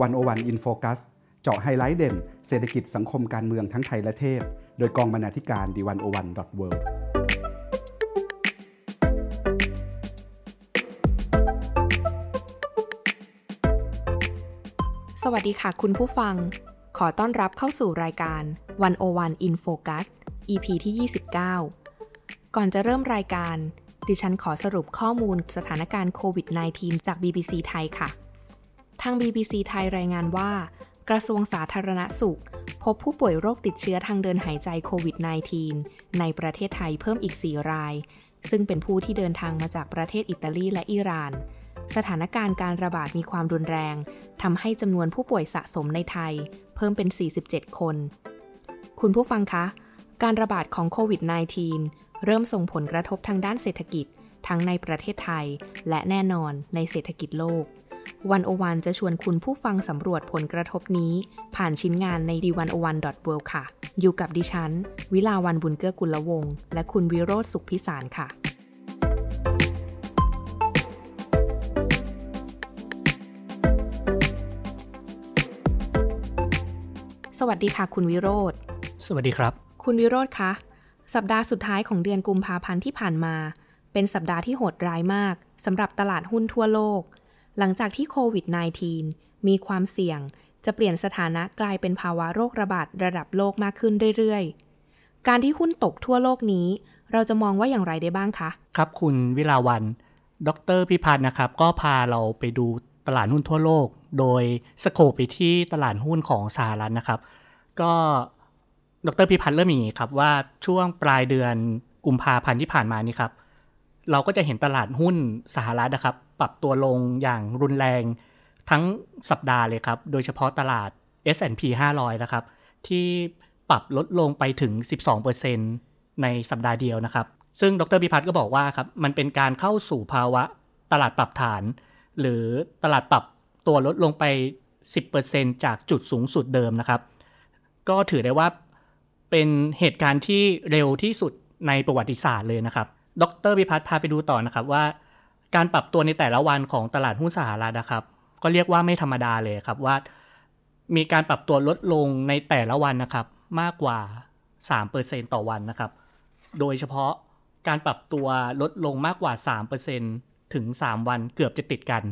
One O One In Focus เจาะไฮไลท์เด่น เศรษฐกิจสังคมการเมืองทั้งไทยและเทศ โดยกองบรรณาธิการ The One O One dot worldสวัสดีค่ะคุณผู้ฟัง ขอต้อนรับเข้าสู่รายการ 101 In Focus EP ที่ 29 ก่อนจะเริ่มรายการ ดิฉันขอสรุปข้อมูลสถานการณ์โควิด -19 จาก BBC ไทยค่ะ ทาง BBC ไทยรายงานว่า กระทรวงสาธารณสุข พบผู้ป่วยโรคติดเชื้อทางเดินหายใจโควิด -19 ในประเทศไทยเพิ่มอีก 4 ราย ซึ่งเป็นผู้ที่เดินทางมาจากประเทศอิตาลีและอิหร่าน สถานการณ์การระบาดมีความรุนแรงทำให้จำนวนผู้ป่วยสะสมในไทย เพิ่มเป็น 47 คน คุณผู้ฟังคะ การระบาดของโควิด -19 เริ่มส่งผลกระทบทางด้านเศรษฐกิจ ทั้งในประเทศไทย และแน่นอนในเศรษฐกิจโลก วันโอวันจะชวนคุณผู้ฟังสำรวจผลกระทบนี้ ผ่านชิ้นงานในดีวันโอวันดอทเวค่ะ อยู่กับดิฉัน วิลาวันบุญเกื้อกุลวง และคุณวิโรธสุขพิสารค่ะ สวัสดีค่ะคุณวิโรธสวัสดีครับ คุณวิโรธคะสัปดาห์สุดท้ายของเดือนกุมภาพันธ์ที่ผ่านมา เป็นสัปดาห์ที่โหดร้ายมากสำหรับตลาดหุ้นทั่วโลก หลังจากที่โควิด -19 มีความเสี่ยงจะเปลี่ยนสถานะกลายเป็นภาวะโรคระบาดระดับโลกมากขึ้นเรื่อยๆ การที่หุ้นตกทั่วโลกนี้ เราจะมองว่าอย่างไรได้บ้างคะ ครับคุณวิลาวัน ดรพิพัฒน์นะครับ ก็พาเราไปดูตลาดหุ้นทั่วโลก โดยสโคปไปที่ตลาดหุ้นของสหรัฐนะครับ ก็ดรพิพัฒน์เริ่มอย่างนี้ครับว่าช่วงปลายเดือนกุมภาพันธ์ที่ผ่านมานี่ครับ เราก็จะเห็นตลาดหุ้นสหรัฐนะครับ ปรับตัวลงอย่างรุนแรงทั้งสัปดาห์เลยครับ โดยเฉพาะตลาด S&P 500 นะครับ ที่ปรับลดลงไปถึง 12%ในสัปดาห์เดียวนะครับ ซึ่งดรพิพัฒน์ก็บอกว่าครับ มันเป็นการเข้าสู่ภาวะตลาดปรับฐาน หรือตลาดปรับตัวลดลงไป 10%จากจุดสูงสุดเดิมนะครับ ก็ถือได้ว่าเป็นเหตุการณ์ที่เร็วที่สุดในประวัติศาสตร์เลยนะครับ ดรพิพัฒน์พาไปดูต่อนะครับว่า การปรับตัวในแต่ละวันของตลาดหุ้นสหรัฐนะครับ ก็เรียกว่าไม่ธรรมดาเลยครับว่า มีการปรับตัวลดลงในแต่ละวันนะครับ มากกว่า 3%ต่อวันนะครับ โดยเฉพาะการปรับตัวลดลงมากกว่า 3%ถึง 3 วันเกือบจะติดกัน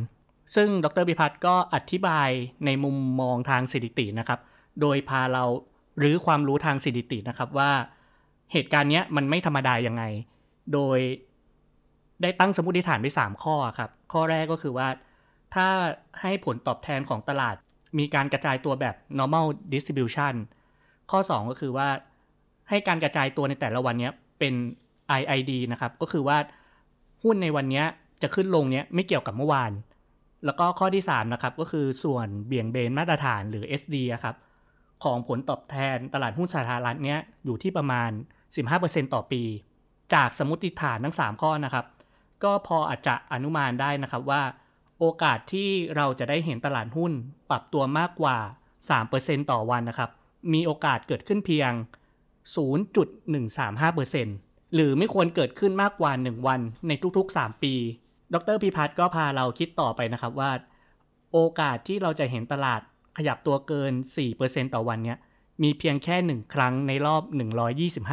ซึ่งดรพิพัฒน์ก็อธิบายในมุมมองทางสถิตินะครับ โดยพาเราหรือความรู้ทางสถิตินะครับว่า เหตุการณ์นี้มันไม่ธรรมดายังไง โดย ได้ตั้งสมมติฐานไว้ 3 ข้อครับ ข้อแรกก็คือว่า ถ้าให้ผลตอบแทนของตลาด มีการกระจายตัวแบบ normal distribution ข้อ 2 ก็คือว่า ให้การกระจายตัวในแต่ละวันนี้เป็น IID นะครับ ก็คือว่าหุ้นในวันนี้จะขึ้นลงเนี้ยไม่เกี่ยวกับเมื่อวาน แล้วก็ข้อที่ 3 นะครับ ก็คือส่วนเบี่ยงเบนมาตรฐานหรือ SD ครับของผลตอบแทนตลาดหุ้นสาธารณเนี้ยอยู่ที่ประมาณ 15%ต่อปี จากสมมติฐานทั้ง 3 ข้อนะครับ ก็พออาจจะอนุมานได้นะครับว่า โอกาสที่เราจะได้เห็นตลาดหุ้นปรับตัวมากกว่า 3%ต่อวันนะครับ มีโอกาสเกิดขึ้นเพียง 0.135%หรือไม่ควรเกิดขึ้นมากกว่า 1 วันในทุกๆ 3 ปี ดรพิพัฒน์ก็พาเราคิดต่อไปนะครับว่า โอกาสที่เราจะเห็นตลาดขยับตัวเกิน 4%ต่อวันเนี้ยมีเพียงแค่ 1 ครั้งในรอบ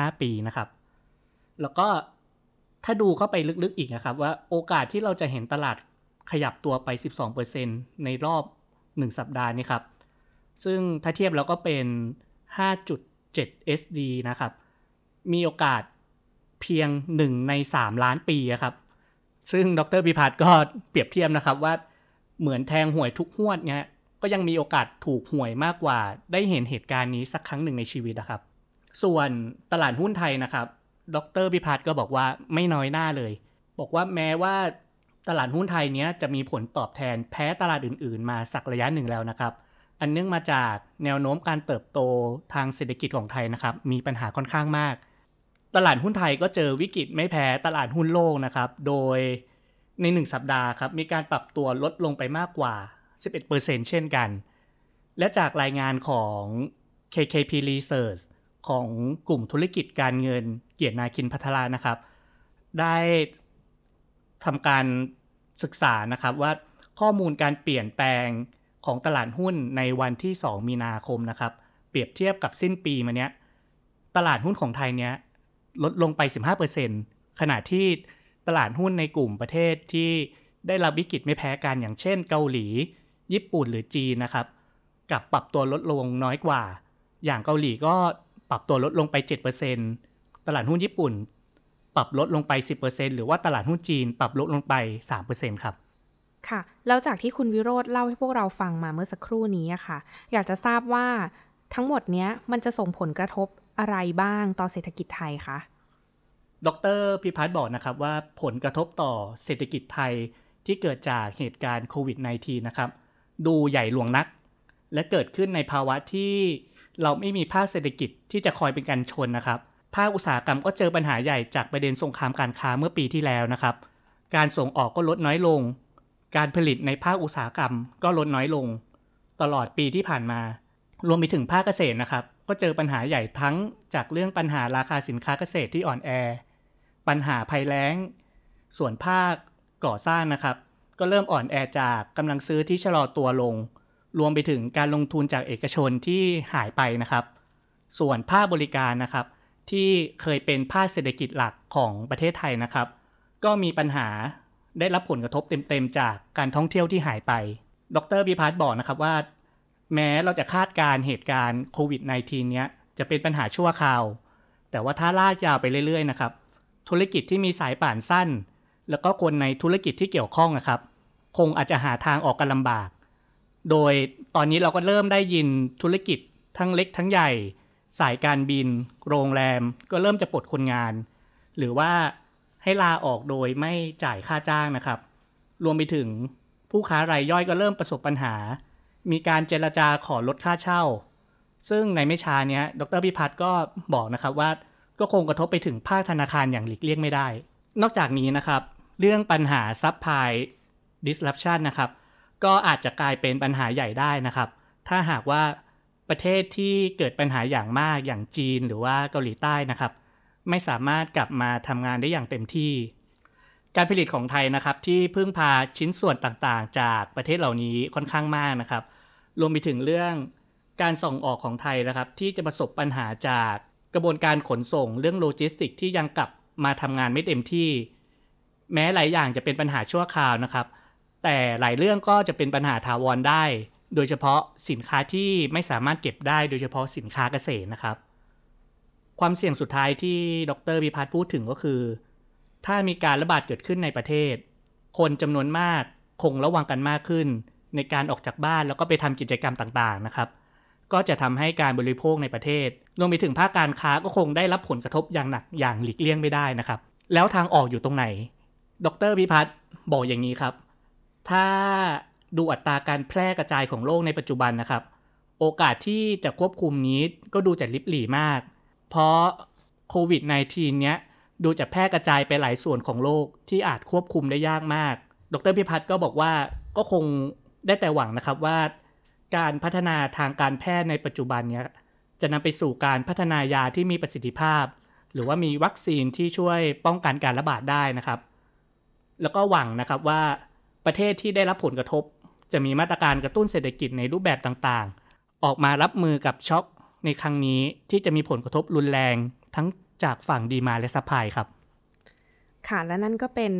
125 ปีนะครับ แล้วก็ ถ้าดูเข้าไปลึกๆอีกนะครับ ว่าโอกาสที่เราจะเห็นตลาดขยับตัวไป 12%ในรอบ 1 สัปดาห์นี้ครับ ซึ่งถ้าเทียบแล้วก็เป็น 5.7 SD นะครับ มีโอกาสเพียง 1 ใน 3 ล้านปีครับ ซึ่งดรพิพัฒน์ก็เปรียบเทียบนะครับว่าเหมือนแทงหวยทุกหวดเนี่ยก็ยังมีโอกาสถูกหวยมากกว่า ได้เห็นเหตุการณ์นี้สักครั้งหนึ่งในชีวิตนะครับ ส่วนตลาดหุ้นไทยนะครับ ดรพิพัฒน์ก็บอกว่าไม่น้อยหน้าเลย บอกว่าแม้ว่าตลาดหุ้นไทยเนี้ยจะมีผลตอบแทนแพ้ตลาดอื่น ๆ มาสักระยะหนึ่งแล้วนะครับ อันเนื่องมาจากแนวโน้มการเติบโตทางเศรษฐกิจของไทยนะครับ มีปัญหาค่อนข้างมาก ตลาดหุ้นไทยก็เจอวิกฤตไม่แพ้ตลาดหุ้นโลกนะครับ โดยใน 1 สัปดาห์ครับมีการปรับตัวลดลงไปมากกว่า 11%เช่นกัน และจากรายงานของ KKP Research ของกลุ่มธุรกิจการเงิน เกียรตินาคินพัทรานะครับ ได้ทำการศึกษานะครับว่าข้อมูลการเปลี่ยนแปลงของตลาดหุ้นในวันที่ 2 มีนาคมนะครับ เปรียบเทียบกับสิ้นปีมาเนี้ยตลาดหุ้นของไทยเนี้ยลดลงไป 15%ขณะที่ตลาดหุ้นในกลุ่มประเทศที่ได้รับวิกฤตไม่แพ้กันอย่างเช่นเกาหลี ญี่ปุ่นหรือจีนนะครับ กับปรับตัวลดลงน้อยกว่า อย่างเกาหลีก็ ปรับตัวลดลงไป 7%ตลาดหุ้นญี่ปุ่น ปรับลดลงไป 10%หรือว่าตลาดหุ้นจีน ปรับลดลงไป 3%ครับค่ะ แล้วจากที่คุณวิโรธเล่าให้พวกเราฟังมาเมื่อสักครู่นี้อะค่ะ อยากจะทราบว่าทั้งหมดเนี้ยมันจะส่งผลกระทบอะไรบ้างต่อเศรษฐกิจไทยคะ ดรพิพัฒน์บอกนะครับว่าผลกระทบต่อเศรษฐกิจไทยที่เกิดจากเหตุการณ์โควิด -19 นะครับ ดูใหญ่หลวงนัก และเกิดขึ้นในภาวะที่ เราไม่มีภาคเศรษฐกิจที่จะคอยเป็นการชนนะครับ ภาคอุตสาหกรรมก็เจอปัญหาใหญ่จากประเด็นสงครามการค้าเมื่อปีที่แล้วนะครับ การส่งออกก็ลดน้อยลง การผลิตในภาคอุตสาหกรรมก็ลดน้อยลง ตลอดปีที่ผ่านมา รวมไปถึงภาคเกษตรนะครับ ก็เจอปัญหาใหญ่ทั้งจากเรื่องปัญหาราคาสินค้าเกษตรที่อ่อนแอ ปัญหาภัยแล้ง ส่วนภาคก่อสร้างนะครับ ก็เริ่มอ่อนแอจากกำลังซื้อที่ชะลอตัวลง รวมไปถึงการลงทุนจากเอกชนที่หายไปนะครับ ส่วนภาคบริการนะครับ ที่เคยเป็นภาคเศรษฐกิจหลักของประเทศไทยนะครับ ก็มีปัญหาได้รับผลกระทบเต็มๆจากการท่องเที่ยวที่หายไป ดรพิพัฒน์บอกนะครับว่า แม้เราจะคาดการเหตุการณ์โควิด -19 เนี้ยจะเป็นปัญหาชั่วคราว แต่ว่าถ้าลากยาวไปเรื่อยๆนะครับ ธุรกิจที่มีสายป่านสั้น แล้วก็คนในธุรกิจที่เกี่ยวข้องนะครับ คงอาจจะหาทางออกกันลำบาก โดยตอนนี้เราก็เริ่มได้ยินธุรกิจทั้งเล็กทั้งใหญ่ สายการบิน โรงแรมก็เริ่มจะปลดคนงาน หรือว่าให้ลาออกโดยไม่จ่ายค่าจ้างนะครับ รวมไปถึงผู้ค้ารายย่อยก็เริ่มประสบปัญหา มีการเจรจาขอลดค่าเช่า ซึ่งในไม่ช้านี้ดรพิพัฒน์ก็บอกนะครับว่าก็คงกระทบไปถึงภาคธนาคารอย่างหลีกเลี่ยงไม่ได้ นอกจากนี้นะครับ เรื่องปัญหาซับพลาย disruption นะครับ ก็อาจจะกลายเป็นปัญหาใหญ่ได้นะครับ ถ้าหากว่าประเทศที่เกิดปัญหาอย่างมากอย่างจีนหรือว่าเกาหลีใต้นะครับ ไม่สามารถกลับมาทำงานได้อย่างเต็มที่ การผลิตของไทยนะครับ ที่พึ่งพาชิ้นส่วนต่างๆ จากประเทศเหล่านี้ค่อนข้างมากนะครับ รวมไปถึงเรื่องการส่งออกของไทยนะครับ ที่จะประสบปัญหาจากกระบวนการขนส่งเรื่องโลจิสติกที่ยังกลับมาทำงานไม่เต็มที่ แม้หลายอย่างจะเป็นปัญหาชั่วคราวนะครับ แต่หลายเรื่องก็จะเป็นปัญหาถาวรได้ โดยเฉพาะสินค้าที่ไม่สามารถเก็บได้โดยเฉพาะสินค้าเกษตรนะครับ ความเสี่ยงสุดท้ายที่ดรพิพัฒน์พูดถึงก็คือ ถ้ามีการระบาดเกิดขึ้นในประเทศ คนจำนวนมากคงระวังกันมากขึ้น ในการออกจากบ้านแล้วก็ไปทำกิจกรรมต่างๆนะครับ ก็จะทำให้การบริโภคในประเทศรวมไปถึงภาคการค้าก็คงได้รับผลกระทบอย่างหนักอย่างหลีกเลี่ยงไม่ได้นะครับ แล้วทางออกอยู่ตรงไหน ดรพิพัฒน์บอกอย่างนี้ครับ ถ้าดูอัตราการแพร่กระจายของโรคในปัจจุบันนะครับ โอกาสที่จะควบคุมนี้ก็ดูจะลิบหลี่มาก เพราะโควิด -19 เนี้ยดูจะแพร่กระจายไปหลายส่วนของโลกที่อาจควบคุมได้ยากมาก ดรพิพัฒน์ก็บอกว่าก็คงได้แต่หวังนะครับว่า การพัฒนาทางการแพทย์ในปัจจุบันเนี้ยจะนำไปสู่การพัฒนายาที่มีประสิทธิภาพ หรือว่ามีวัคซีนที่ช่วยป้องกันการระบาดได้นะครับ แล้วก็หวังนะครับว่า ประเทศที่ได้รับผลกระทบ จะมีมาตรการกระตุ้นเศรษฐกิจในรูปแบบต่างๆ ออกมารับมือกับช็อคในครั้งนี้ที่จะมีผลกระทบรุนแรงทั้งจากฝั่ง demand และ supply ครับ ค่ะและนั่นก็เป็น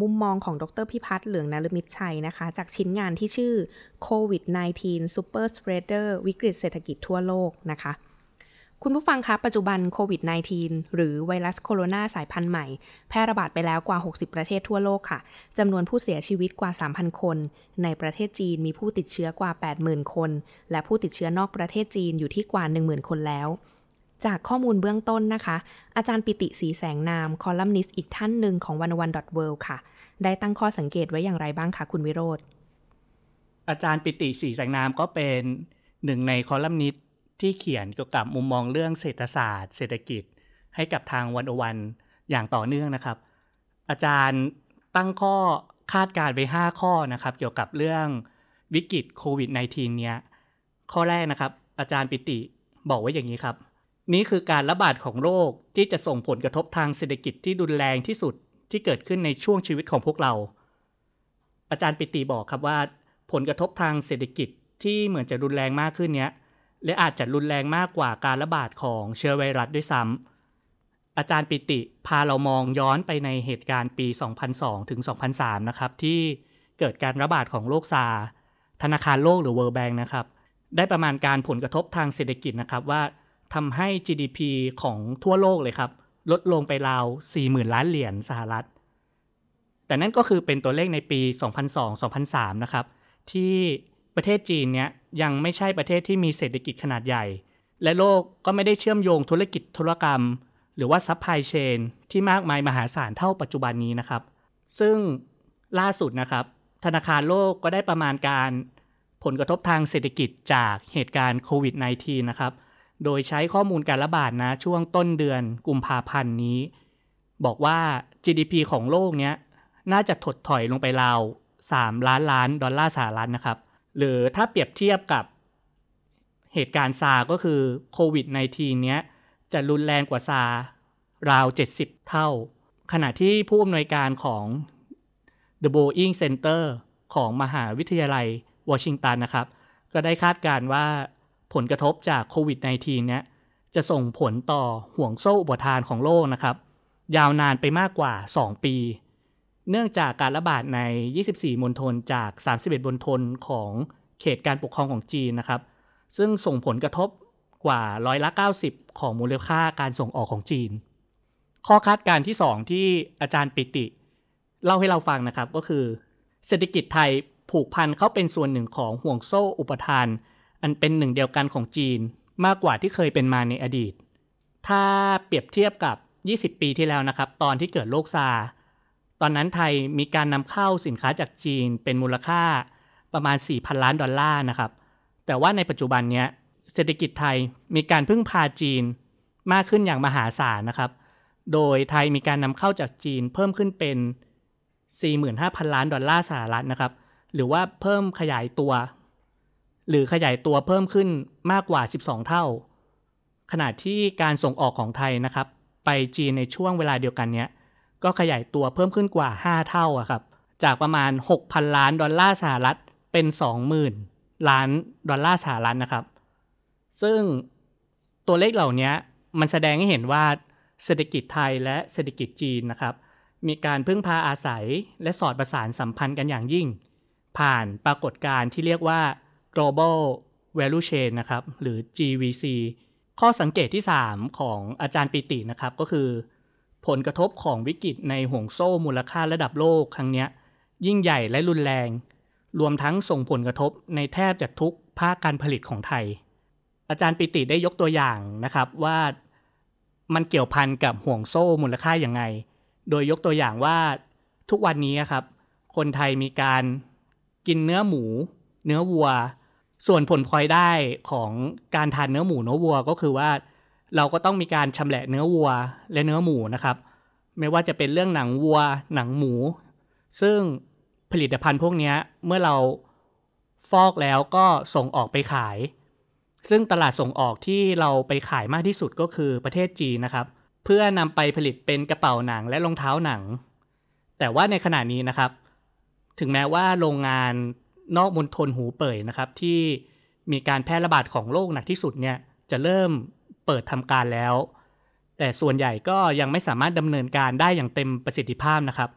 มุมมองของดรพิพัฒน์เหลืองนฤมิตชัยนะคะ จากชิ้นงานที่ชื่อ COVID-19 Super Spreader วิกฤตเศรษฐกิจทั่วโลกนะคะ คุณผู้ฟังคะปัจจุบันโควิด -19 หรือไวรัสโคโรนาสายพันธุ์ใหม่ แพร่ระบาดไปแล้วกว่า 60 ประเทศทั่วโลกค่ะจำนวนผู้เสียชีวิตกว่า 3,000 คน ในประเทศจีนมีผู้ติดเชื้อกว่า 80,000 คน และผู้ติดเชื้อนอกประเทศจีนอยู่ที่กว่า 10,000 คนแล้ว จากข้อมูลเบื้องต้นนะคะ อาจารย์ปิติสีแสงนามคอลัมนิสต์อีกท่านหนึ่งของวันวันดอทเค่ะ ได้ตั้งข้อสังเกตไว้อย่างไรบ้างคะคุณวิโรธอาจารย์ปิติสีแสงนามก็เป็นหนึ่งในคอลัมนิสต์ ที่เขียนเกี่ยวกับมุมมองเรื่องเศรษฐศาสตร์ เศรษฐกิจ ให้กับทางวันอวันอย่างต่อเนื่องนะครับ อาจารย์ตั้งข้อคาดการณ์ไว้5ข้อนะครับ เกี่ยวกับเรื่องวิกฤตโควิด -19 เนี้ยข้อแรกนะครับ อาจารย์ปิติบอกไว้อย่างนี้ครับ นี่คือการระบาดของโรคที่จะส่งผลกระทบทางเศรษฐกิจที่รุนแรงที่สุดที่เกิดขึ้นในช่วงชีวิตของพวกเรา อาจารย์ปิติบอกครับว่า ผลกระทบทางเศรษฐกิจที่เหมือนจะรุนแรงมากขึ้นเนี้ย และอาจจะรุนแรงมากกว่าการระบาดของเชื้อไวรัสด้วยซ้ำอาจารย์ปิติพาเรามองย้อนไปในเหตุการณ์ปี 2002 ถึง 2003 นะครับ ที่เกิดการระบาดของโรคซา ธนาคารโลกหรือ World Bank นะครับ ได้ประมาณการผลกระทบทางเศรษฐกิจนะครับว่าทำให้ GDP ของทั่วโลกเลยครับ ลดลงไปราว 40,000 ล้านเหรียญสหรัฐ แต่นั่นก็คือเป็นตัวเลขในปี 2002-2003 นะครับ ที่ประเทศจีนเนี้ย ยังไม่ใช่ประเทศที่มีเศรษฐกิจขนาดใหญ่ และโลกก็ไม่ได้เชื่อมโยงธุรกิจธุรกรรม หรือว่า supply chain ที่มากมายมหาศาลเท่าปัจจุบันนี้นะครับ ซึ่งล่าสุดนะครับ ธนาคารโลกก็ได้ประมาณการผลกระทบทางเศรษฐกิจจากเหตุการณ์โควิด -19 นะครับ โดยใช้ข้อมูลการระบาดนะช่วงต้นเดือนกุมภาพันธ์นี้ บอกว่า GDP ของโลกเนี้ยน่าจะถดถอยลงไปราว3ล้านล้านดอลลาร์สหรัฐนะครับ หรือถ้าเปรียบเทียบกับเหตุการณ์ซาก็คือโควิด -19 เนี้ยจะรุนแรงกว่าซาราว 70 เท่า ขณะที่ผู้อำนวยการของ The Boeing Center ของมหาวิทยาลัยวอชิงตันนะครับ ก็ได้คาดการว่าผลกระทบจากโควิด -19 เนี้ยจะส่งผลต่อห่วงโซ่อุปทานของโลกนะครับ ยาวนานไปมากกว่า 2 ปี เนื่องจากการระบาดใน 24 มณฑลจาก 31 มณฑลของเขตการปกครองของจีนนะครับ ซึ่งส่งผลกระทบกว่าร้อยละ 90 ของมูลค่าการส่งออกของจีน ข้อคาดการณ์ที่ 2 ที่อาจารย์ปิติ เล่าให้เราฟังนะครับก็คือ เศรษฐกิจไทยผูกพันเข้าเป็นส่วนหนึ่งของห่วงโซ่อุปทาน อันเป็นหนึ่งเดียวกันของจีนมากกว่าที่เคยเป็นมาในอดีต ถ้าเปรียบเทียบกับ 20 ปีที่แล้วนะครับ ตอนที่เกิดโรคซาร์ส ตอนนั้นไทยมีการนำเข้าสินค้าจากจีนเป็นมูลค่าประมาณ 4,000 ล้านดอลลาร์นะครับ แต่ว่าในปัจจุบันนี้เศรษฐกิจไทยมีการพึ่งพาจีนมากขึ้นอย่างมหาศาลนะครับ โดยไทยมีการนำเข้าจากจีนเพิ่มขึ้นเป็น 45,000 ล้านดอลลาร์สหรัฐนะครับ หรือว่าเพิ่มขยายตัว หรือขยายตัวเพิ่มขึ้นมากกว่า 12 เท่า ขณะที่การส่งออกของไทยนะครับ ไปจีนในช่วงเวลาเดียวกันเนี้ย ก็ขยายตัวเพิ่มขึ้นกว่า 5 เท่าอะครับจากประมาณ 6,000 ล้านดอลลาร์สหรัฐเป็น 20,000 ล้านดอลลาร์สหรัฐนะครับ ซึ่งตัวเลขเหล่านี้มันแสดงให้เห็นว่าเศรษฐกิจไทยและเศรษฐกิจจีนนะครับ มีการพึ่งพาอาศัยและสอดประสานสัมพันธ์กันอย่างยิ่ง ผ่านปรากฏการณ์ที่เรียกว่า global value chain นะครับ หรือ GVC ข้อสังเกตที่ 3 ของอาจารย์ปิตินะครับก็คือ ผลกระทบของวิกฤตในห่วงโซ่มูลค่าระดับโลกครั้งนี้ยิ่งใหญ่และรุนแรง รวมทั้งส่งผลกระทบในแทบจะทุกภาคการผลิตของไทย อาจารย์ปิติได้ยกตัวอย่างนะครับว่ามันเกี่ยวพันกับห่วงโซ่มูลค่าอย่างไง โดยยกตัวอย่างว่าทุกวันนี้ครับ คนไทยมีการกินเนื้อหมู เนื้อวัว ส่วนผลพลอยได้ของการทานเนื้อหมูเนื้อวัวก็คือว่า เราก็ต้องมีการชำแหละเนื้อวัวและเนื้อหมูนะครับ ไม่ว่าจะเป็นเรื่องหนังวัว หนังหมู ซึ่งผลิตภัณฑ์พวกนี้เมื่อเราฟอกแล้วก็ส่งออกไปขาย ซึ่งตลาดส่งออกที่เราไปขายมากที่สุดก็คือประเทศจีนนะครับ เพื่อนำไปผลิตเป็นกระเป๋าหนังและรองเท้าหนัง แต่ว่าในขณะนี้นะครับ ถึงแม้ว่าโรงงานนอกมณฑลหูเป่ยนะครับที่มีการแพร่ระบาดของโรคหนักที่สุดเนี่ยจะเริ่ม เปิดทำการแล้ว แต่ส่วนใหญ่ก็ยังไม่สามารถดำเนินการได้อย่างเต็มประสิทธิภาพนะครับ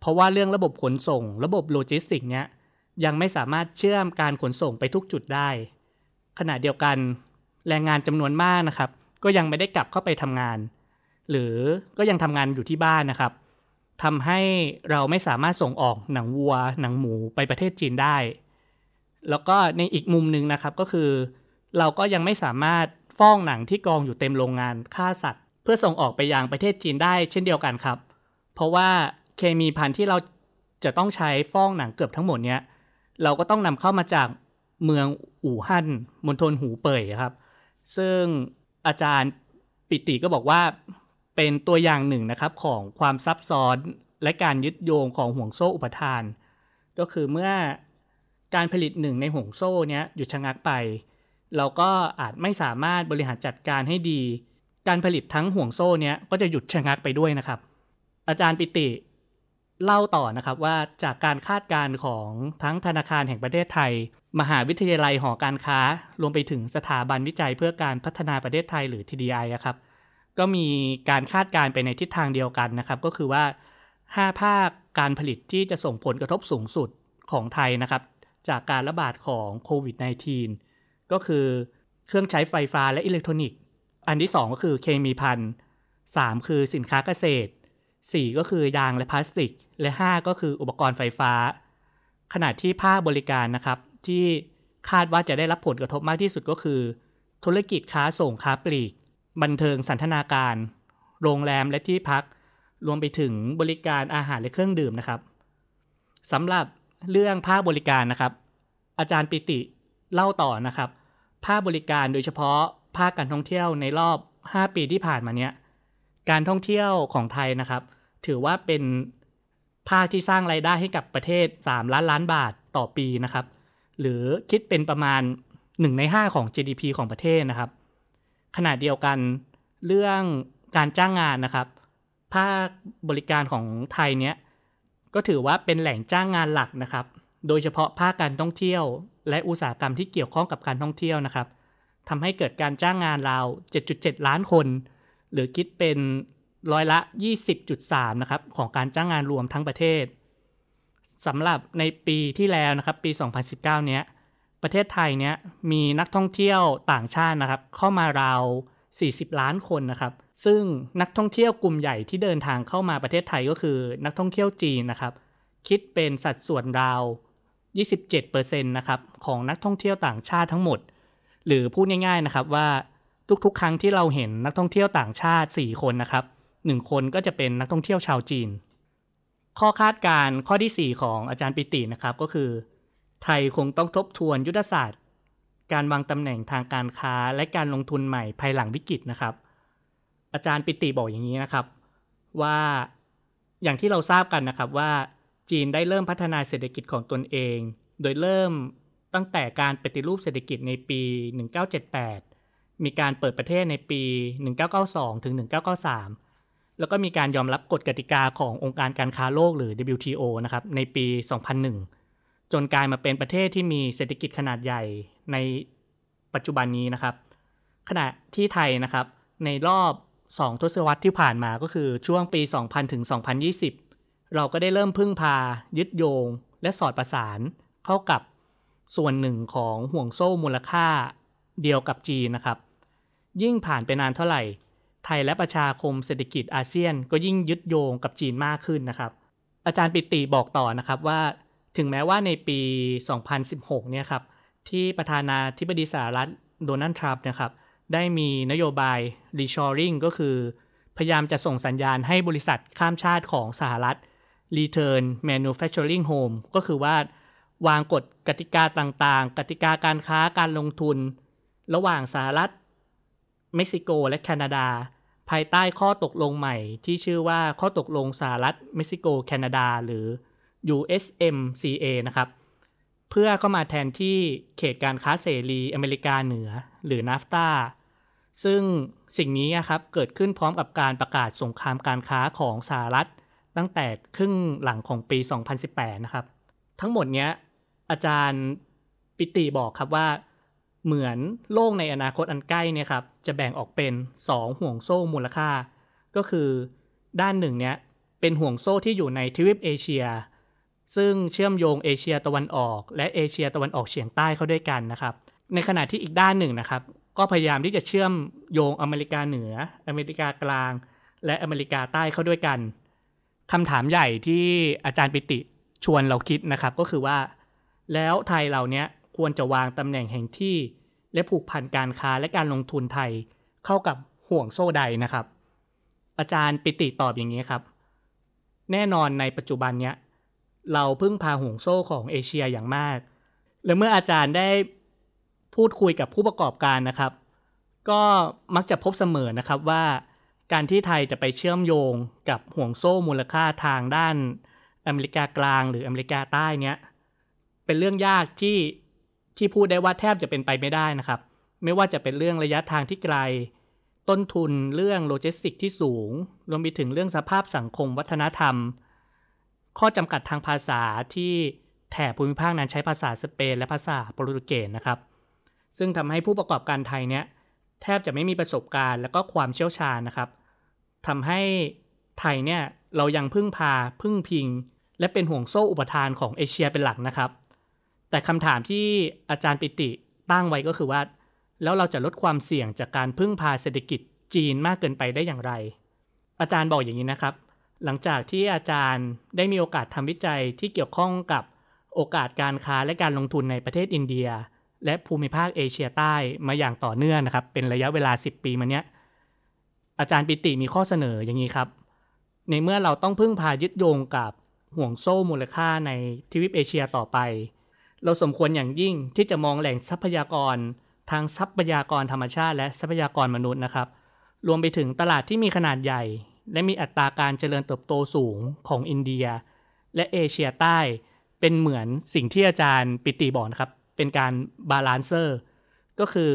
เพราะว่าเรื่องระบบขนส่ง ระบบโลจิสติกส์เนี่ยยังไม่สามารถเชื่อมการขนส่งไปทุกจุดได้ ขณะเดียวกันแรงงานจำนวนมากนะครับ ก็ยังไม่ได้กลับเข้าไปทำงาน หรือก็ยังทำงานอยู่ที่บ้านนะครับทำให้เราไม่สามารถส่งออกหนังวัว หนังหมูไปประเทศจีนได้ แล้วก็ในอีกมุมหนึ่งนะครับก็คือ เราก็ยังไม่สามารถ ฟ้องหนังที่กองอยู่เต็มโรงงานฆ่าสัตว์ เพื่อส่งออกไปยังประเทศจีนได้เช่นเดียวกันครับ เพราะว่าเคมีพันธุ์ที่เราจะต้องใช้ฟ้องหนังเกือบทั้งหมดเนี้ยเราก็ต้องนำเข้ามาจากเมืองอู่ฮั่นมณฑลหูเป่ยครับ ซึ่งอาจารย์ปิติก็บอกว่าเป็นตัวอย่างหนึ่งนะครับของความซับซ้อนและการยึดโยงของห่วงโซ่อุปทาน ก็คือเมื่อการผลิตหนึ่งในห่วงโซ่เนี้ยหยุดชะงักไป เราก็อาจไม่สามารถบริหารจัดการให้ดี การผลิตทั้งห่วงโซ่เนี้ยก็จะหยุดชะงักไปด้วยนะครับ อาจารย์ปิติเล่าต่อนะครับว่าจากการคาดการณ์ของทั้งธนาคารแห่งประเทศไทย มหาวิทยาลัยหอการค้า รวมไปถึงสถาบันวิจัยเพื่อการพัฒนาประเทศไทยหรือ TDI นะครับ ก็มีการคาดการณ์ไปในทิศทางเดียวกันนะครับ ก็คือว่า 5 ภาคการผลิตที่จะส่งผลกระทบสูงสุดของไทยนะครับ จากการระบาดของโควิด -19 ก็คือเครื่องใช้ไฟฟ้าและอิเล็กทรอนิกส์ อันที่ 2 ก็คือเคมีพัน3คือสินค้าเกษตร 4 ก็คือยางและพลาสติก และ 5 ก็คืออุปกรณ์ไฟฟ้า ขณะที่ภาคบริการนะครับที่คาดว่าจะได้รับผลกระทบมากที่สุดก็คือ ธุรกิจค้าส่งค้าปลีก บันเทิงสันทนาการ โรงแรมและที่พัก รวมไปถึงบริการอาหารและเครื่องดื่มนะครับสำหรับเรื่องภาคบริการนะครับ อาจารย์ปิติ เล่าต่อนะครับ ภาคบริการโดยเฉพาะภาคการท่องเที่ยวในรอบ 5 ปีที่ผ่านมาเนี้ยการท่องเที่ยวของไทยนะครับ ถือว่าเป็นภาคที่สร้างไรายได้ให้กับประเทศ 3 ล้านล้านบาทต่อปีนะครับ หรือคิดเป็นประมาณ 1 ใน 5 ของ GDP ของประเทศนะครับ ขณะเดียวกันเรื่องการจ้างงานนะครับ ภาคบริการของไทยเนี้ยก็ถือว่าเป็นแหล่งจ้างงานหลักนะครับ โดยเฉพาะภาคการท่องเที่ยว และอุตสาหกรรมที่เกี่ยวข้องกับการท่องเที่ยวนะครับทำให้เกิดการจ้างงานราว 7.7 ล้านคน หรือคิดเป็นร้อยละ 20.3 นะครับ ของการจ้างงานรวมทั้งประเทศสำหรับในปีที่แล้วนะครับ ปี 2019 เนี้ย ประเทศไทยเนี้ยมีนักท่องเที่ยวต่างชาตินะครับ เข้ามาราว 40 ล้านคนนะครับ ซึ่งนักท่องเที่ยวกลุ่มใหญ่ที่เดินทางเข้ามาประเทศไทยก็คือนักท่องเที่ยวจีนนะครับ คิดเป็นสัดส่วนราว 27%นะครับของนักท่องเที่ยวต่างชาติทั้งหมด หรือพูดง่ายๆนะครับว่าทุกๆ ครั้งที่เราเห็นนักท่องเที่ยวต่างชาติ 4 คนนะครับ 1 คนก็จะเป็นนักท่องเที่ยวชาวจีน ข้อคาดการณ์ข้อที่ 4 ของอาจารย์ปิตินะครับก็คือ ไทยคงต้องทบทวนยุทธศาสตร์ การวางตำแหน่งทางการค้าและการลงทุนใหม่ภายหลังวิกฤตนะครับ อาจารย์ปิติบอกอย่างนี้นะครับว่าอย่างที่เราทราบกันนะครับว่า จีนได้เริ่มพัฒนาเศรษฐกิจของตนเอง โดยเริ่มตั้งแต่การปฏิรูปเศรษฐกิจในปี 1978 มีการเปิดประเทศในปี 1992 ถึง 1993 แล้วก็มีการยอมรับกฎกติกาขององค์การการค้าโลกหรือ WTO นะครับ ในปี 2001 จนกลายมาเป็นประเทศที่มีเศรษฐกิจขนาดใหญ่ในปัจจุบันนี้นะครับ ขณะที่ไทยนะครับในรอบ 2 ทศวรรษที่ผ่านมาก็คือช่วงปี 2000 ถึง 2020 เราก็ได้เริ่มพึ่งพา ยึดโยง และสอดประสานเข้ากับส่วนหนึ่งของห่วงโซ่มูลค่าเดียวกับจีนนะครับ ยิ่งผ่านไปนานเท่าไหร่ ไทยและประชาคมเศรษฐกิจอาเซียน ก็ยิ่งยึดโยงกับจีนมากขึ้นนะครับ อาจารย์ปิติบอกต่อนะครับว่า ถึงแม้ว่าในปี 2016 เนี่ยครับที่ประธานาธิบดีสหรัฐโดนัลด์ทรัมป์นะครับได้มีนโยบาย reshoring ก็คือ พยายามจะส่งสัญญาณให้บริษัทข้ามชาติของสหรัฐ return manufacturing home ก็คือว่าวางกฎกติกาต่างๆ กติกาการค้าการลงทุน ระหว่างสหรัฐ เม็กซิโกและแคนาดา ภายใต้ข้อตกลงใหม่ที่ชื่อว่าข้อตกลงสหรัฐ เม็กซิโก แคนาดา หรือ USMCA นะครับ เพื่อเข้ามาแทนที่เขตการค้าเสรีอเมริกาเหนือหรือนาฟตาซึ่งสิ่งนี้ครับเกิดขึ้นพร้อมกับการประกาศสงครามการค้าของสหรัฐ ตั้งแต่ครึ่งหลังของปี 2018 นะครับ ทั้งหมดเนี้ยอาจารย์ปิติบอกครับว่าเหมือนโลกในอนาคตอันใกล้เนี่ยครับจะแบ่งออกเป็น 2 ห่วงโซ่มูลค่า ก็คือด้านหนึ่งเนี้ยเป็นห่วงโซ่ที่อยู่ในทวีปเอเชีย ซึ่งเชื่อมโยงเอเชียตะวันออก และเอเชียตะวันออกเฉียงใต้เข้าด้วยกันนะครับ ในขณะที่อีกด้านหนึ่งนะครับ ก็พยายามที่จะเชื่อมโยงอเมริกาเหนือ อเมริกากลาง และอเมริกาใต้เข้าด้วยกัน คำถามใหญ่ที่อาจารย์ปิติชวนเราคิดนะครับก็คือว่า แล้วไทยเราเนี้ยควรจะวางตำแหน่งแห่งที่ และผูกพันการค้าและการลงทุนไทยเข้ากับห่วงโซ่ใดนะครับ อาจารย์ปิติตอบอย่างนี้ครับ แน่นอนในปัจจุบันเนี้ยเราพึ่งพาห่วงโซ่ของเอเชียอย่างมาก และเมื่ออาจารย์ได้พูดคุยกับผู้ประกอบการนะครับ ก็มักจะพบเสมอนะครับว่า การที่ไทยจะไปเชื่อมโยงกับห่วงโซ่มูลค่าทางด้านอเมริกากลางหรืออเมริกาใต้เนี้ยเป็นเรื่องยากที่ที่พูดได้ว่าแทบจะเป็นไปไม่ได้นะครับ ไม่ว่าจะเป็นเรื่องระยะทางที่ไกล ต้นทุนเรื่องโลจิสติกส์ที่สูง รวมไปถึงเรื่องสภาพสังคมวัฒนธรรม ข้อจำกัดทางภาษาที่แถบภูมิภาคนั้นใช้ภาษาสเปนและภาษาโปรตุเกสนะครับ ซึ่งทำให้ผู้ประกอบการไทยเนี่ย แทบจะไม่มีประสบการณ์ และก็ความเชี่ยวชาญนะครับทำให้ไทยเนี่ยเรายังพึ่งพาพึ่งพิง และเป็นห่วงโซ่อุปทานของเอเชียเป็นหลักนะครับ แต่คำถามที่อาจารย์ปิติตั้งไว้ก็คือว่า แล้วเราจะลดความเสี่ยงจากการพึ่งพาเศรษฐกิจจีนมากเกินไปได้อย่างไร อาจารย์บอกอย่างนี้นะครับ หลังจากที่อาจารย์ได้มีโอกาสทำวิจัยที่เกี่ยวข้องกับโอกาสการค้าและการลงทุนในประเทศอินเดีย และภูมิภาคเอเชียใต้มาอย่างต่อเนื่องนะครับ เป็นระยะเวลา 10 ปีมาเนี้ยอาจารย์ปิติมีข้อเสนออย่างนี้ครับ ในเมื่อเราต้องพึ่งพายึดโยงกับห่วงโซ่มูลค่าในทวีปเอเชียต่อไป เราสมควรอย่างยิ่งที่จะมองแหล่งทรัพยากรทางทรัพยากรธรรมชาติและทรัพยากรมนุษย์นะครับ รวมไปถึงตลาดที่มีขนาดใหญ่ และมีอัตราการเจริญเติบโตสูงของอินเดีย และเอเชียใต้ เป็นเหมือนสิ่งที่อาจารย์ปิติบอกนะครับ เป็นการ balancer ก็คือ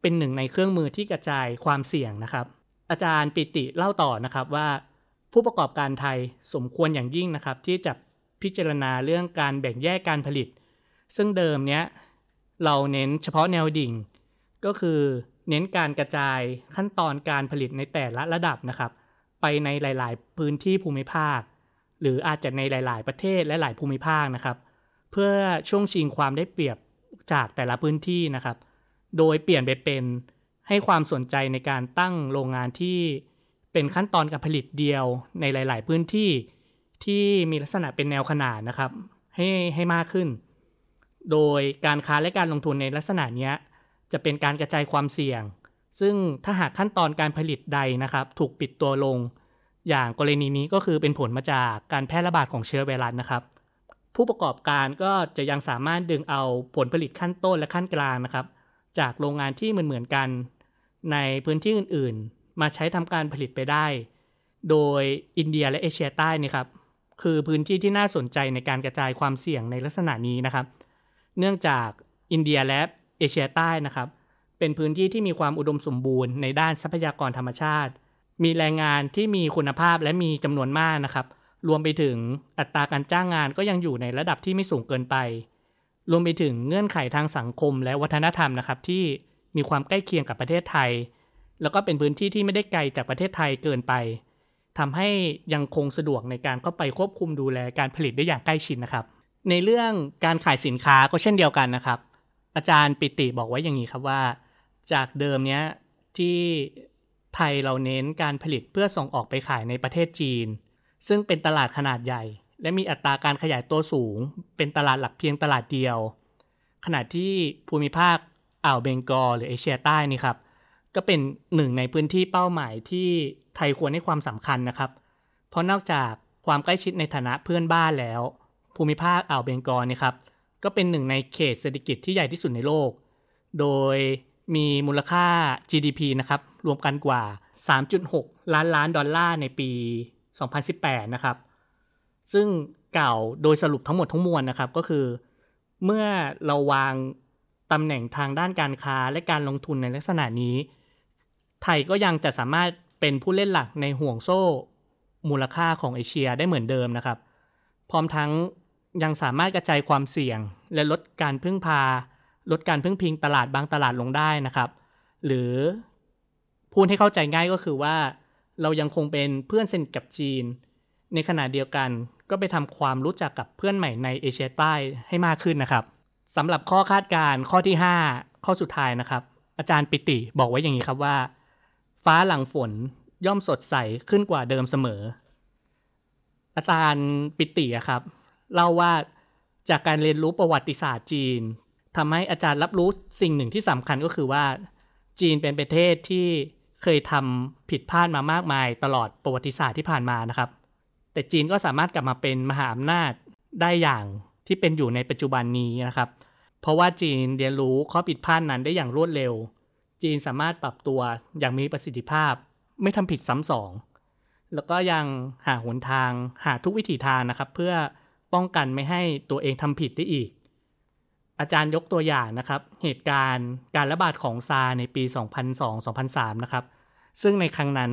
เป็นหนึ่งในเครื่องมือที่กระจายความเสี่ยงนะครับ อาจารย์ปิติเล่าต่อนะครับว่า ผู้ประกอบการไทยสมควรอย่างยิ่งนะครับ ที่จะพิจารณาเรื่องการแบ่งแยกการผลิต ซึ่งเดิมเนี้ยเราเน้นเฉพาะแนวดิ่ง ก็คือเน้นการกระจายขั้นตอนการผลิตในแต่ละระดับนะครับ ไปในหลาย ๆ พื้นที่ภูมิภาค หรืออาจจะในหลาย ๆ ประเทศและหลายภูมิภาคนะครับ เพื่อช่วงชิงความได้เปรียบ จากแต่ละพื้นที่นะครับ โดยเปลี่ยนไปเป็นให้ความสนใจในการตั้งโรงงานที่เป็นขั้นตอนการผลิตเดียวในหลาย ๆ พื้นที่ที่มีลักษณะเป็นแนวขนานนะครับ ให้ให้มากขึ้น โดยการค้าและการลงทุนในลักษณะนี้จะเป็นการกระจายความเสี่ยง ซึ่งถ้าหากขั้นตอนการผลิตใดนะครับ ถูกปิดตัวลง อย่างกรณีนี้ก็คือเป็นผลมาจากการแพร่ระบาดของเชื้อไวรัสนะครับ ผู้ประกอบการก็จะยังสามารถดึงเอาผลผลิตขั้นต้นและขั้นกลางนะครับ จากโรงงานที่เหมือนๆกัน ในพื้นที่อื่นๆ มาใช้ทำการผลิตไปได้ โดยอินเดียและเอเชียใต้นี่ครับ คือพื้นที่ที่น่าสนใจในการกระจายความเสี่ยงในลักษณะนี้นะครับ เนื่องจากอินเดียและเอเชียใต้นะครับ เป็นพื้นที่ที่มีความอุดมสมบูรณ์ในด้านทรัพยากรธรรมชาติ มีแรงงานที่มีคุณภาพและมีจำนวนมากนะครับ รวมไปถึงอัตราการจ้างงานก็ยังอยู่ในระดับที่ไม่สูงเกินไป รวมไปถึงเงื่อนไขทางสังคมและวัฒนธรรมนะครับที่มีความใกล้เคียงกับประเทศไทย แล้วก็เป็นพื้นที่ที่ไม่ได้ไกลจากประเทศไทยเกินไปทำให้ยังคงสะดวกในการเข้าไปควบคุมดูแลการผลิตได้อย่างใกล้ชิดนะครับ ในเรื่องการขายสินค้าก็เช่นเดียวกันนะครับ อาจารย์ปิติบอกไว้อย่างนี้ครับว่า จากเดิมเนี้ยที่ไทยเราเน้นการผลิตเพื่อส่งออกไปขายในประเทศจีน ซึ่งเป็นตลาดขนาดใหญ่ และมีอัตราการขยายตัวสูง เป็นตลาดหลักเพียงตลาดเดียว ขณะที่ภูมิภาคอ่าวเบงกอลหรือเอเชียใต้นี่ครับ ก็เป็นหนึ่งในพื้นที่เป้าหมายที่ไทยควรให้ความสำคัญนะครับ เพราะนอกจากความใกล้ชิดในฐานะเพื่อนบ้านแล้ว ภูมิภาคอ่าวเบงกอลนี่ครับก็เป็นหนึ่งในเขตเศรษฐกิจที่ใหญ่ที่สุดในโลก โดยมีมูลค่า GDP นะครับ รวมกันกว่า 3.6 ล้านล้านดอลลาร์ในปี 2018 นะครับ ซึ่งกล่าวโดยสรุปทั้งหมดทั้งมวลนะครับ ก็คือ เมื่อเราวางตำแหน่งทางด้านการค้าและการลงทุนในลักษณะนี้ ไทยก็ยังจะสามารถเป็นผู้เล่นหลักในห่วงโซ่ มูลค่าของเอเชียได้เหมือนเดิมนะครับ พร้อมทั้งยังสามารถกระจายความเสี่ยง และลดการพึ่งพา ลดการพึ่งพิงตลาดบางตลาดลงได้นะครับ หรือพูดให้เข้าใจง่ายก็คือว่า เรายังคงเป็นเพื่อนสนิทกับจีน ในขณะเดียวกันก็ไปทำความรู้จักกับเพื่อนใหม่ในเอเชียใต้ให้มากขึ้นนะครับสำหรับข้อคาดการณ์ข้อที่ 5 ข้อสุดท้ายนะครับ อาจารย์ปิติบอกไว้อย่างนี้ครับว่า ฟ้าหลังฝนย่อมสดใสขึ้นกว่าเดิมเสมอ อาจารย์ปิติครับเล่าว่าจากการเรียนรู้ประวัติศาสตร์จีนทำให้อาจารย์รับรู้สิ่งหนึ่งที่สำคัญก็คือว่า จีนเป็นประเทศที่ เคยทำผิดพลาดมามากมายตลอดประวัติศาสตร์ที่ผ่านมานะครับ แต่จีนก็สามารถกลับมาเป็นมหาอำนาจได้อย่างที่เป็นอยู่ในปัจจุบันนี้นะครับ เพราะว่าจีนเรียนรู้ข้อผิดพลาดนั้นได้อย่างรวดเร็ว จีนสามารถปรับตัวอย่างมีประสิทธิภาพ ไม่ทำผิดซ้ำสอง แล้วก็ยังหาหนทางหาทุกวิถีทางนะครับ เพื่อป้องกันไม่ให้ตัวเองทำผิดได้อีก อาจารย์ยกตัวอย่างนะครับ เหตุการณ์การระบาดของซาในปี 2002-2003 นะครับ ซึ่งในครั้งนั้น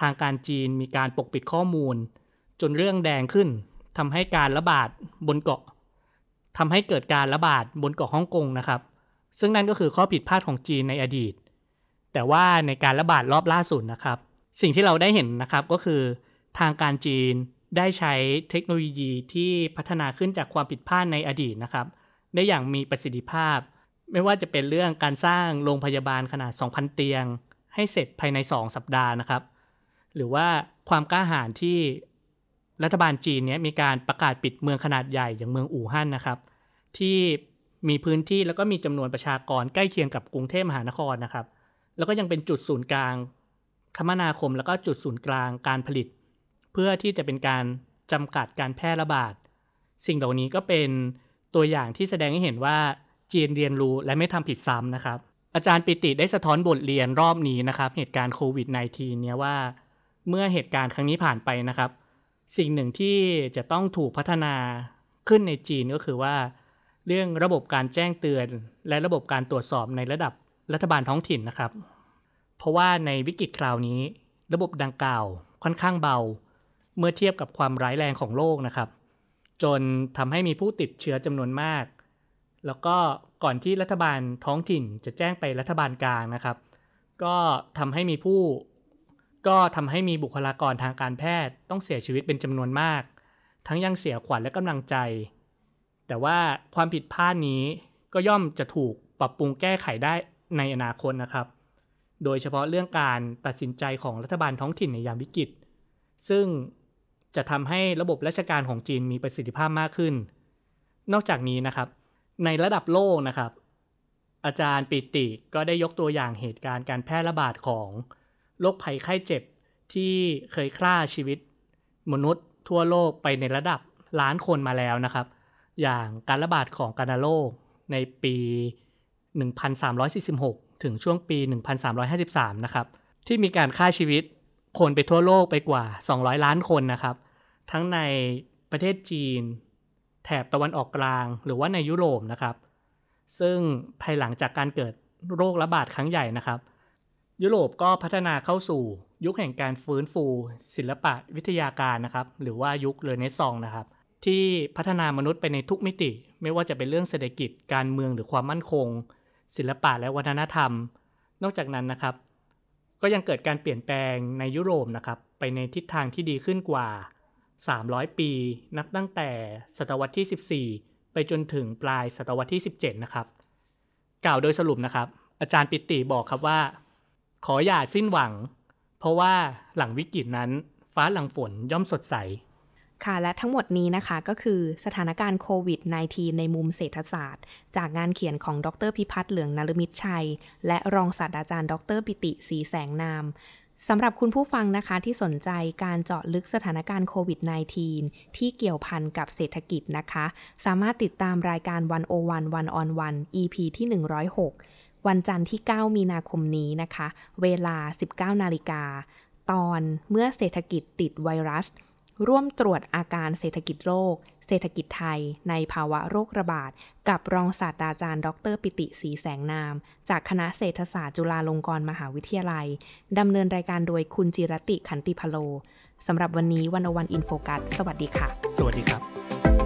ทางการจีนมีการปกปิดข้อมูล จนเรื่องแดงขึ้นทำให้การระบาดบนเกาะทำให้เกิดการระบาดบนเกาะฮ่องกงนะครับ ซึ่งนั่นก็คือข้อผิดพลาดของจีนในอดีต แต่ว่าในการระบาดรอบล่าสุดนะครับ สิ่งที่เราได้เห็นนะครับก็คือ ทางการจีนได้ใช้เทคโนโลยีที่พัฒนาขึ้นจากความผิดพลาดในอดีตนะครับ ได้อย่างมีประสิทธิภาพ ไม่ว่าจะเป็นเรื่องการสร้างโรงพยาบาลขนาด 2,000 เตียง ให้เสร็จภายใน 2 สัปดาห์นะครับ หรือว่าความกล้าหาญที่รัฐบาลจีนเนี้ยมีการประกาศปิดเมืองขนาดใหญ่อย่างเมืองอู่ฮั่นนะครับ ที่มีพื้นที่แล้วก็มีจำนวนประชากรใกล้เคียงกับกรุงเทพมหานครนะครับ แล้วก็ยังเป็นจุดศูนย์กลางคมนาคม แล้วก็จุดศูนย์กลางการผลิต เพื่อที่จะเป็นการจำกัดการแพร่ระบาด สิ่งเหล่านี้ก็เป็นตัวอย่างที่แสดงให้เห็นว่าจีนเรียนรู้และไม่ทำผิดซ้ำนะครับ อาจารย์ปิติได้สะท้อนบทเรียนรอบนี้นะครับ เหตุการณ์โควิด -19 เนี่ยว่า เมื่อเหตุการณ์ครั้งนี้ผ่านไปนะครับ สิ่งหนึ่งที่จะต้องถูกพัฒนาขึ้นในจีนก็คือว่า เรื่องระบบการแจ้งเตือน และระบบการตรวจสอบในระดับรัฐบาลท้องถิ่นนะครับ เพราะว่าในวิกฤตคราวนี้ ระบบดังกล่าวค่อนข้างเบา เมื่อเทียบกับความร้ายแรงของโลกนะครับ จนทำให้มีผู้ติดเชื้อจำนวนมาก แล้วก็ ก่อนที่รัฐบาลท้องถิ่นจะแจ้งไปรัฐบาลกลางนะครับ ก็ทำให้มีผู้ ก็ทำให้มีบุคลากรทางการแพทย์ต้องเสียชีวิตเป็นจำนวนมาก ทั้งยังเสียขวัญและกำลังใจ แต่ว่าความผิดพลาดนี้ก็ย่อมจะถูกปรับปรุงแก้ไขได้ในอนาคตนะครับ โดยเฉพาะเรื่องการตัดสินใจของรัฐบาลท้องถิ่นในยามวิกฤต ซึ่งจะทำให้ระบบราชการของจีนมีประสิทธิภาพมากขึ้น นอกจากนี้นะครับ ในระดับโลกนะครับ อาจารย์ปิติก็ได้ยกตัวอย่างเหตุการณ์การแพร่ระบาดของโรคภัยไข้เจ็บที่เคยฆ่าชีวิต มนุษย์ทั่วโลกไปในระดับล้านคนมาแล้วนะครับ อย่างการระบาดของกานาโรคในปี 1346 ถึงช่วงปี 1353 นะครับ ที่มีการฆ่าชีวิตคนไปทั่วโลกไปกว่า 200 ล้านคนนะครับ ทั้งในประเทศจีน แถบตะวันออกกลาง หรือว่าในยุโรปนะครับ ซึ่งภายหลังจากการเกิดโรคระบาดครั้งใหญ่นะครับ ยุโรปก็พัฒนาเข้าสู่ยุคแห่งการฟื้นฟู ศิลปะวิทยาการนะครับ หรือว่ายุคเรเนซองส์นะครับ ที่พัฒนามนุษย์ไปในทุกมิติ ไม่ว่าจะเป็นเรื่องเศรษฐกิจการเมืองหรือความมั่นคง ศิลปะและวัฒนธรรม นอกจากนั้นนะครับ ก็ยังเกิดการเปลี่ยนแปลงในยุโรปนะครับ ไปในทิศทางที่ดีขึ้นกว่า 300 ปี นับตั้งแต่ศตวรรษที่ 14 ไปจนถึงปลายศตวรรษที่ 17 นะครับ กล่าวโดยสรุปนะครับ อาจารย์ปิติบอกครับว่า ขออย่าสิ้นหวัง เพราะว่าหลังวิกฤตนั้นฟ้าหลังฝนย่อมสดใส ค่ะ และทั้งหมดนี้นะคะก็คือสถานการณ์โควิด -19 ในมุมเศรษฐศาสตร์ จากงานเขียนของดรพิพัฒน์เหลืองนรมิตรชัย และรองศาสตราจารย์ดรปิติสีแสงนาม สำหรับคุณผู้ฟังนะคะที่สนใจการเจาะลึกสถานการณ์โควิด -19 ที่เกี่ยวพันกับเศรษฐกิจนะคะ สามารถติดตามรายการวันโอวันวันออนวัน EP ที่ 106 วันจันทร์ที่ 9 มีนาคมนี้นะคะ เวลา 19 นาฬิกา ตอนเมื่อเศรษฐกิจติดไวรัส ร่วมตรวจอาการเศรษฐกิจโลก เศรษฐกิจไทย ในภาวะโรคระบาด กับรองศาสตราจารย์ ดร ปิติศรีแสงนาม จากคณะเศรษฐศาสตร์จุฬาลงกรณ์มหาวิทยาลัย ดำเนินรายการโดยคุณจิรติขันติพโลสำหรับวันนี้วันอวันอินโฟกัส สวัสดีค่ะ สวัสดีครับ